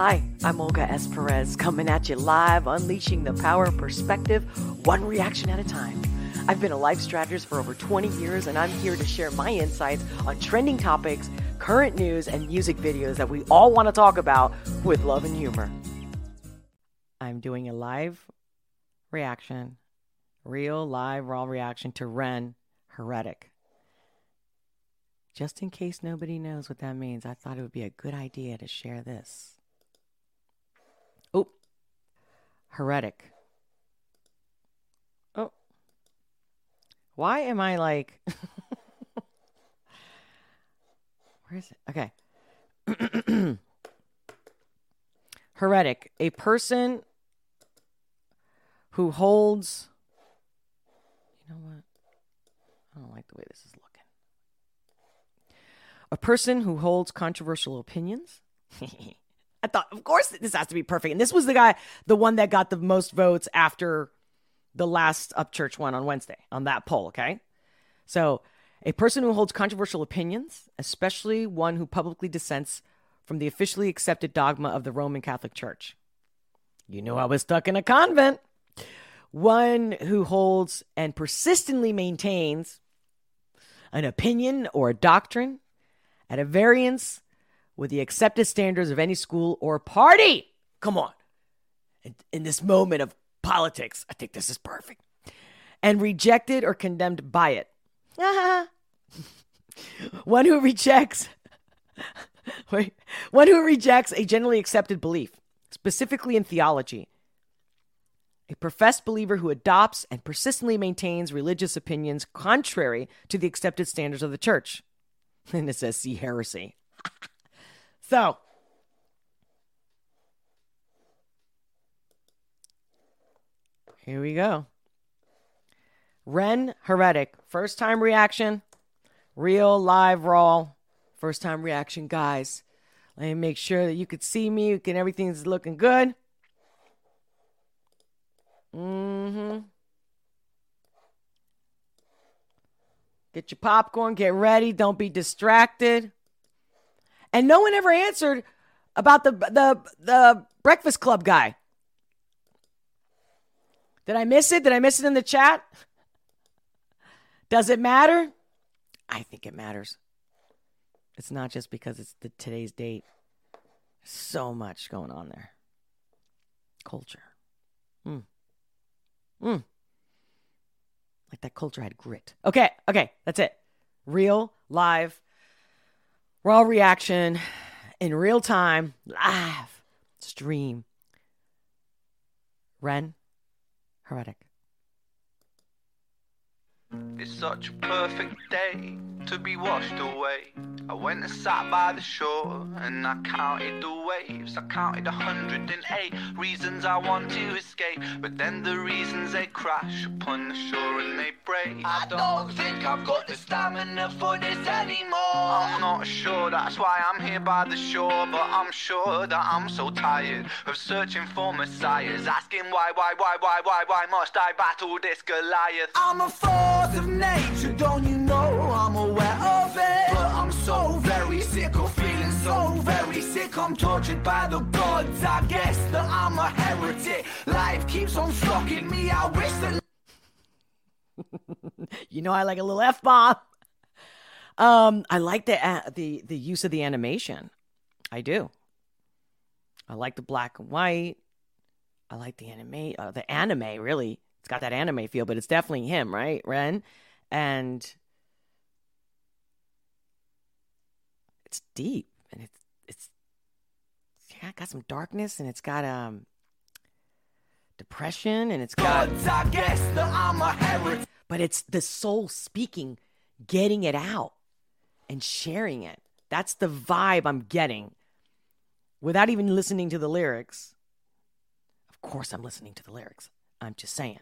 Hi, I'm Olga S. Perez, coming at you live, unleashing the power of perspective, one reaction at a time. I've been a life strategist for over 20 years, and I'm here to share my insights on trending topics, current news, and music videos that we all want to talk about with love and humor. I'm doing a live reaction, real live raw reaction to Ren Heretic. Just in case nobody knows what that means, I thought it would be a good idea to share this. Oh, heretic. Oh. Why am I like. Where is it? Okay. heretic. A person who holds. You know what? I don't like the way this is looking a person who holds controversial opinions. I thought, of course, this has to be perfect. And this was the guy, the one that got the most votes after the last Upchurch one on Wednesday on that poll. Okay. So, a person who holds controversial opinions, especially one who publicly dissents from the officially accepted dogma of the Roman Catholic Church. You know, I was stuck in a convent. One who holds and persistently maintains an opinion or a doctrine at a variance with the accepted standards of any school or party. Come on. In, this moment of politics, I think this is perfect. And rejected or condemned by it. one who rejects wait, one who rejects a generally accepted belief, specifically in theology. A professed believer who adopts and persistently maintains religious opinions contrary to the accepted standards of the church. And it says, see heresy. So, here we go. Ren Heretic, first time reaction, real live raw, first time reaction, guys. Let me make sure that you could see me, and everything's looking good. Mm-hmm. Get your popcorn, get ready, don't be distracted. And no one ever answered about the the the Breakfast Club guy. Did I miss it? Did I miss it in the chat? Does it matter? I think it matters. It's not just because it's the today's date. So much going on there. Culture. Hmm. Hmm. Like that culture had grit. Okay, okay, that's it. Real, live, raw reaction in real time, live stream. Ren, heretic. It's such a perfect day to be washed away. I went and sat by the shore and I counted the waves. I counted a 108 reasons I want to escape. But then the reasons they crash upon the shore and they break. I don't think I've got the stamina for this anymore. I'm not sure, that's why I'm here by the shore. But I'm sure that I'm so tired of searching for messiahs. Asking why, why, why, why, why, why must I battle this Goliath? I'm a force of nature, don't you know I'm I'm tortured by the gods. I guess that I'm a heretic. Life keeps on shocking me. I wish that. you know I like a little f bomb. Um, I like the uh, the the use of the animation. I do. I like the black and white. I like the anime. Uh, the anime really. It's got that anime feel, but it's definitely him, right, Ren? And it's deep and it's it's yeah, got some darkness and it's got um depression and it's got but it's the soul speaking getting it out and sharing it. That's the vibe i'm getting without even listening to the lyrics. Of course i'm listening to the lyrics. I'm just saying.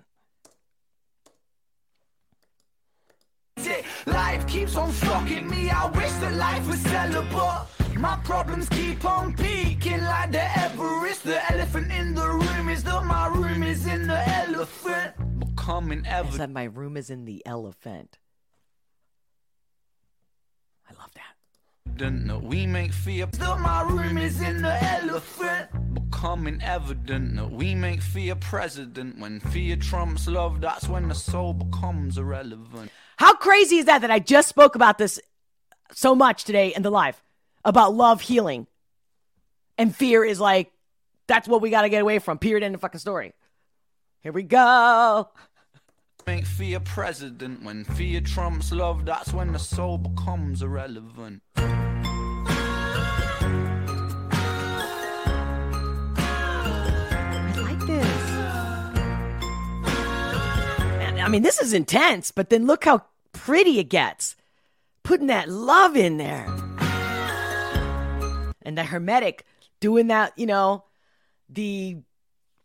Life keeps on shocking me. I wish that life was celibate. My problems keep on peaking like the Everest. The elephant in the room is that my room is in the elephant. Becoming ever. Is that my room is in the elephant. I love that. That we make fear. That my room is in the elephant. becoming evident that we make fear president. When fear trumps love, that's when the soul becomes irrelevant. How crazy is that that I just spoke about this so much today in the live about love healing and fear is like that's what we got to get away from. Period. End of fucking story. Here we go. Make fear president. When fear trumps love, that's when the soul becomes irrelevant. I like this. Man, I mean, this is intense, but then look how pretty it gets. Putting that love in there. And the hermetic doing that, you know, the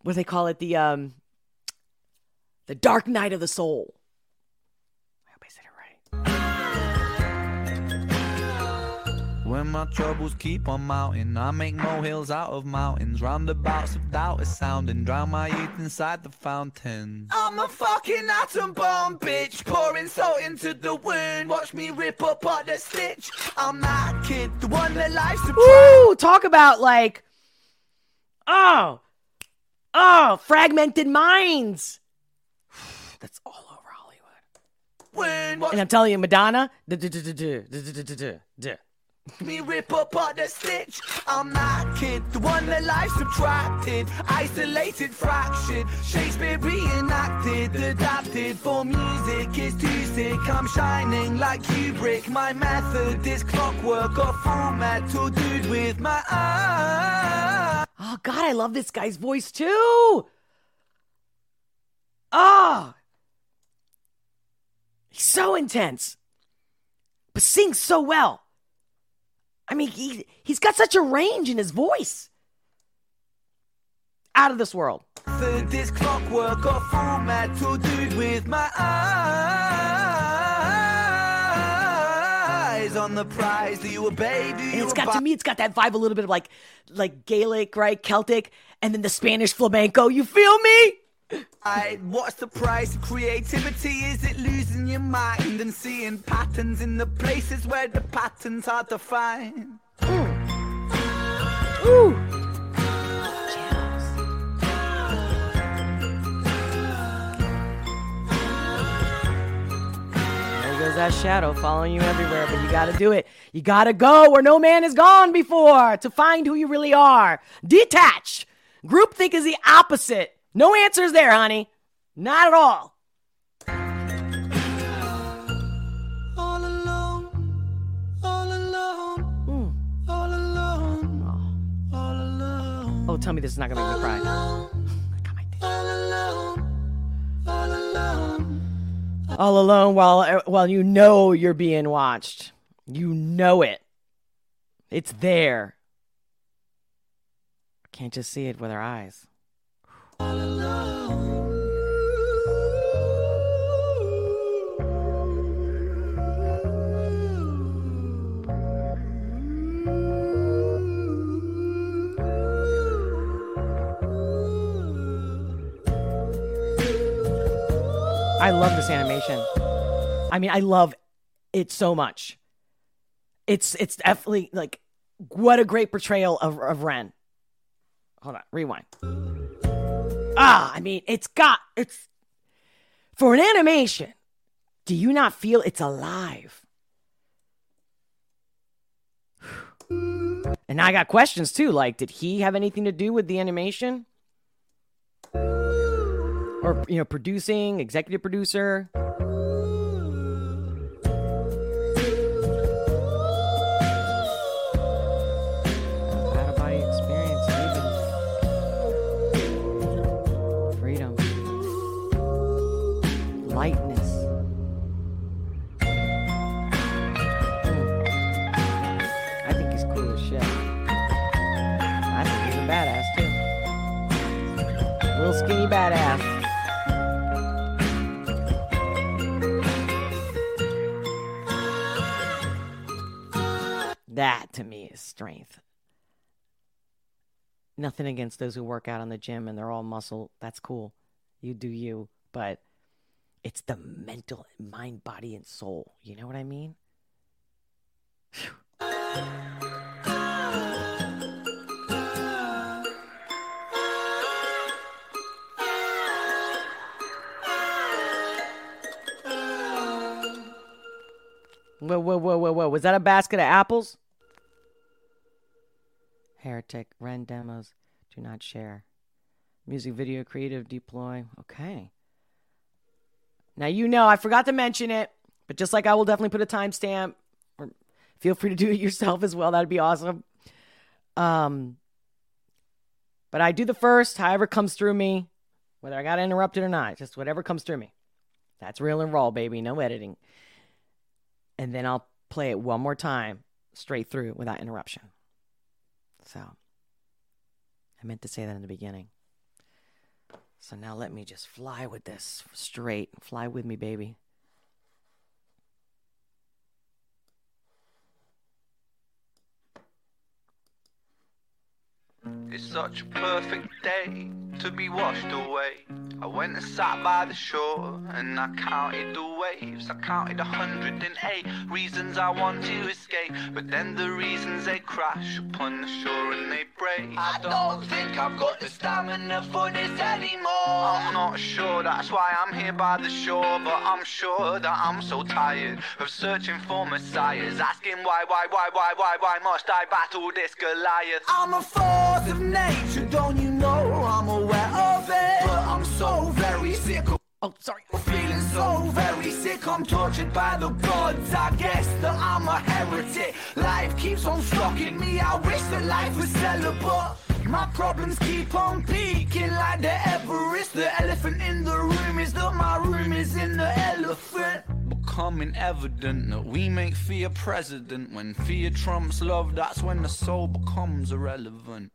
what do they call it? The um the dark night of the soul. When my troubles keep on mounting, I make molehills out of mountains. Roundabouts of doubt is sounding, drown my youth inside the fountain. I'm a fucking atom bomb, bitch, pouring salt into the wound. Watch me rip apart the stitch. I'm that kid, the one that likes to Woo! Talk about like, oh, oh, fragmented minds. That's all over Hollywood. win. Watch And I'm telling you, Madonna. duh, duh, duh, me rip apart the stitch. I'm that kid, the one that life subtracted, isolated, fractured. Shakespeare reenacted, adapted for music is too sick. I'm shining like Kubrick. My method is clockwork, a full metal dude with my eye. Oh God, I love this guy's voice too. Oh, he's so intense, but sings so well. I mean, he he's got such a range in his voice. Out of this world. Clockwork, a full metal dude with my eyes on the prize. Do you? Do And it's got to me, it's got that vibe a little bit of like like Gaelic, right? Celtic, and then the Spanish flamenco. You feel me? What's the price of creativity? Is it losing your mind and seeing patterns in the places where the patterns are to find? Ooh. There goes that shadow following you everywhere, but you gotta do it. You gotta go where no man has gone before to find who you really are. Detach. Groupthink is the opposite. No answers there, honey. Not at all. All alone, all alone, Mm. all alone, all alone, Oh, tell me this is not gonna make me cry. All alone, all alone while while you know you're being watched. You know it. It's there. Can't just see it with our eyes. I love this animation. I mean, I love it so much. It's it's definitely like what a great portrayal of, of Ren. Hold on, rewind. Ah, I mean, it's got it's for an animation. Do you not feel it's alive? And I got questions too. Like, did he have anything to do with the animation? Or, you know, producing, executive producer? Out to me is strength. Nothing against those who work out in the gym and they're all muscle. That's cool. You do you, but it's the mental, mind, body, and soul. You know what I mean? Whoa, whoa, whoa, whoa, whoa. Was that a basket of apples? Heretic, Ren demos, do not share. Music video creative deploy. Okay. Now you know I forgot to mention it, but just like I will definitely put a timestamp, or feel free to do it yourself as well. That'd be awesome. Um, but I do the first, however comes through me, whether I got interrupted or not, just whatever comes through me. That's real and raw, baby. No editing. And then I'll play it one more time straight through without interruption. So I meant to say that in the beginning. So now let me just fly with this straight. Fly with me, baby. It's such a perfect day to be washed away. I went and sat by the shore and I counted the waves. I counted a hundred and eight reasons I want to escape. But then the reasons they crash upon the shore and they break. I don't think I've got the stamina for this anymore. I'm not sure, that's why I'm here by the shore. But I'm sure that I'm so tired of searching for messiahs. Asking why, why, why, why, why, why must I battle this Goliath? I'm a force of nature, don't you know? Oh, sorry. feeling so very sick. I'm tortured by the gods. I guess that I'm a heretic. Life keeps on stalking me. I wish that life was celibate. My problems keep on peaking like the Everest. The elephant in the room is that my room is in the elephant. becoming evident that we make fear president. When fear trumps love, that's when the soul becomes irrelevant.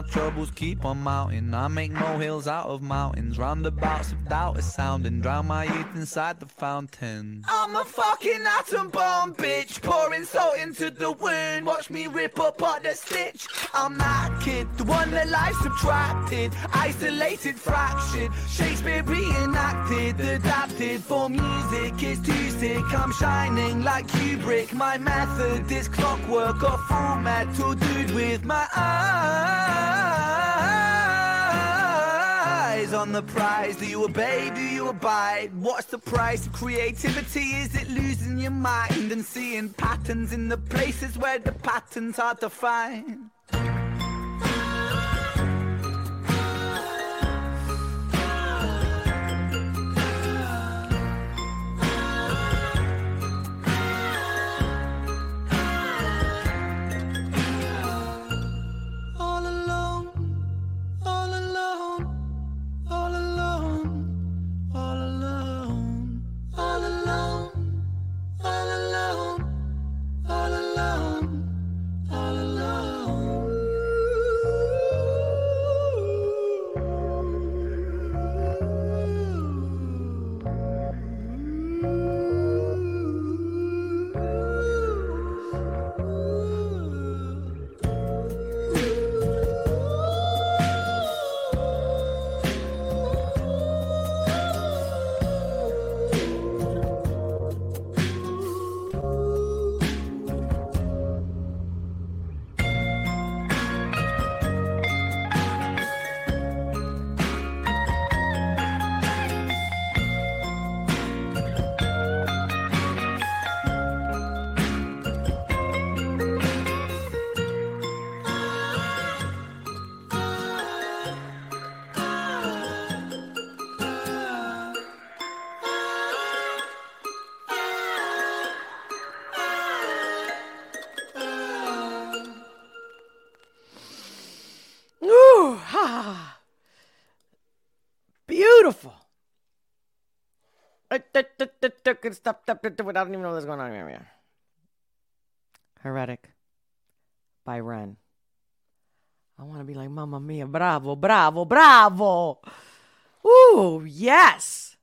My troubles keep on mounting, I make molehills out of mountains. Roundabouts of doubt is sounding, drown my youth inside the fountain. I'm a fucking atom bomb, bitch. Pouring salt into the wound. Watch me rip apart the stitch. I'm that kid, the one that life subtracted, isolated, fractured. Shakespeare reenacted, adapted for music is too sick. I'm shining like Kubrick. My method is clockwork, a full metal dude with my eyes on the prize. Do you obey? Do you abide? What's the price of creativity? Is it losing your mind and seeing patterns in the places where the patterns are to don't even know what's going on here. Heretic by Ren. I want to be like Mamma Mia, bravo, bravo, bravo. Ooh, yes.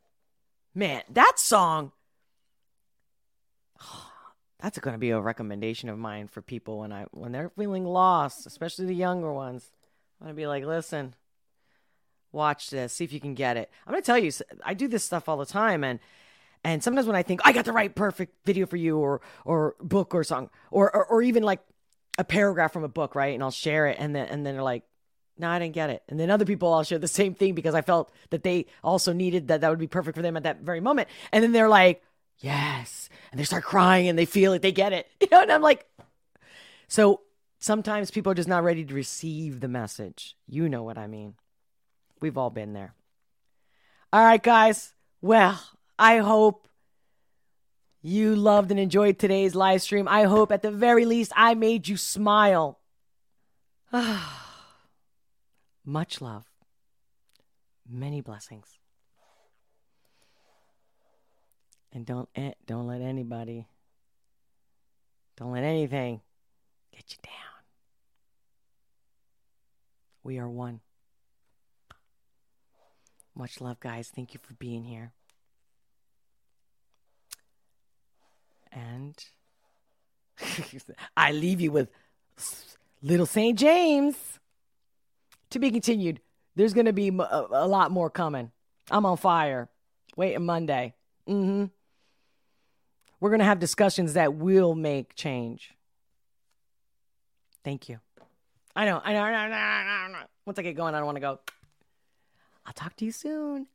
Man, that song. That's going to be a recommendation of mine for people when I when they're feeling lost, especially the younger ones. I'm going to be like, "Listen, watch this, see if you can get it." I'm going to tell you I do this stuff all the time and And sometimes when I think I got the right perfect video for you or or book or song or or, or even like a paragraph from a book, right? And I'll share it and then and then they're like, no, I didn't get it. And then other people I'll share the same thing because I felt that they also needed that that would be perfect for them at that very moment. And then they're like, yes. And they start crying and they feel it, they get it. You know, and I'm like, so sometimes people are just not ready to receive the message. You know what I mean. We've all been there. All right, guys. Well, I hope you loved and enjoyed today's live stream. I hope at the very least I made you smile. Much love. Many blessings. And don't eh, don't let anybody don't let anything get you down. We are one. Much love, guys. Thank you for being here. And I leave you with Little St. James. To be continued. There's going to be a, a, lot more coming. I'm on fire. Waiting Monday. Mm-hmm. We're going to have discussions that will make change. Thank you. I know, I know, I know, I know, I know. Once I get going, I don't want to go. I'll talk to you soon.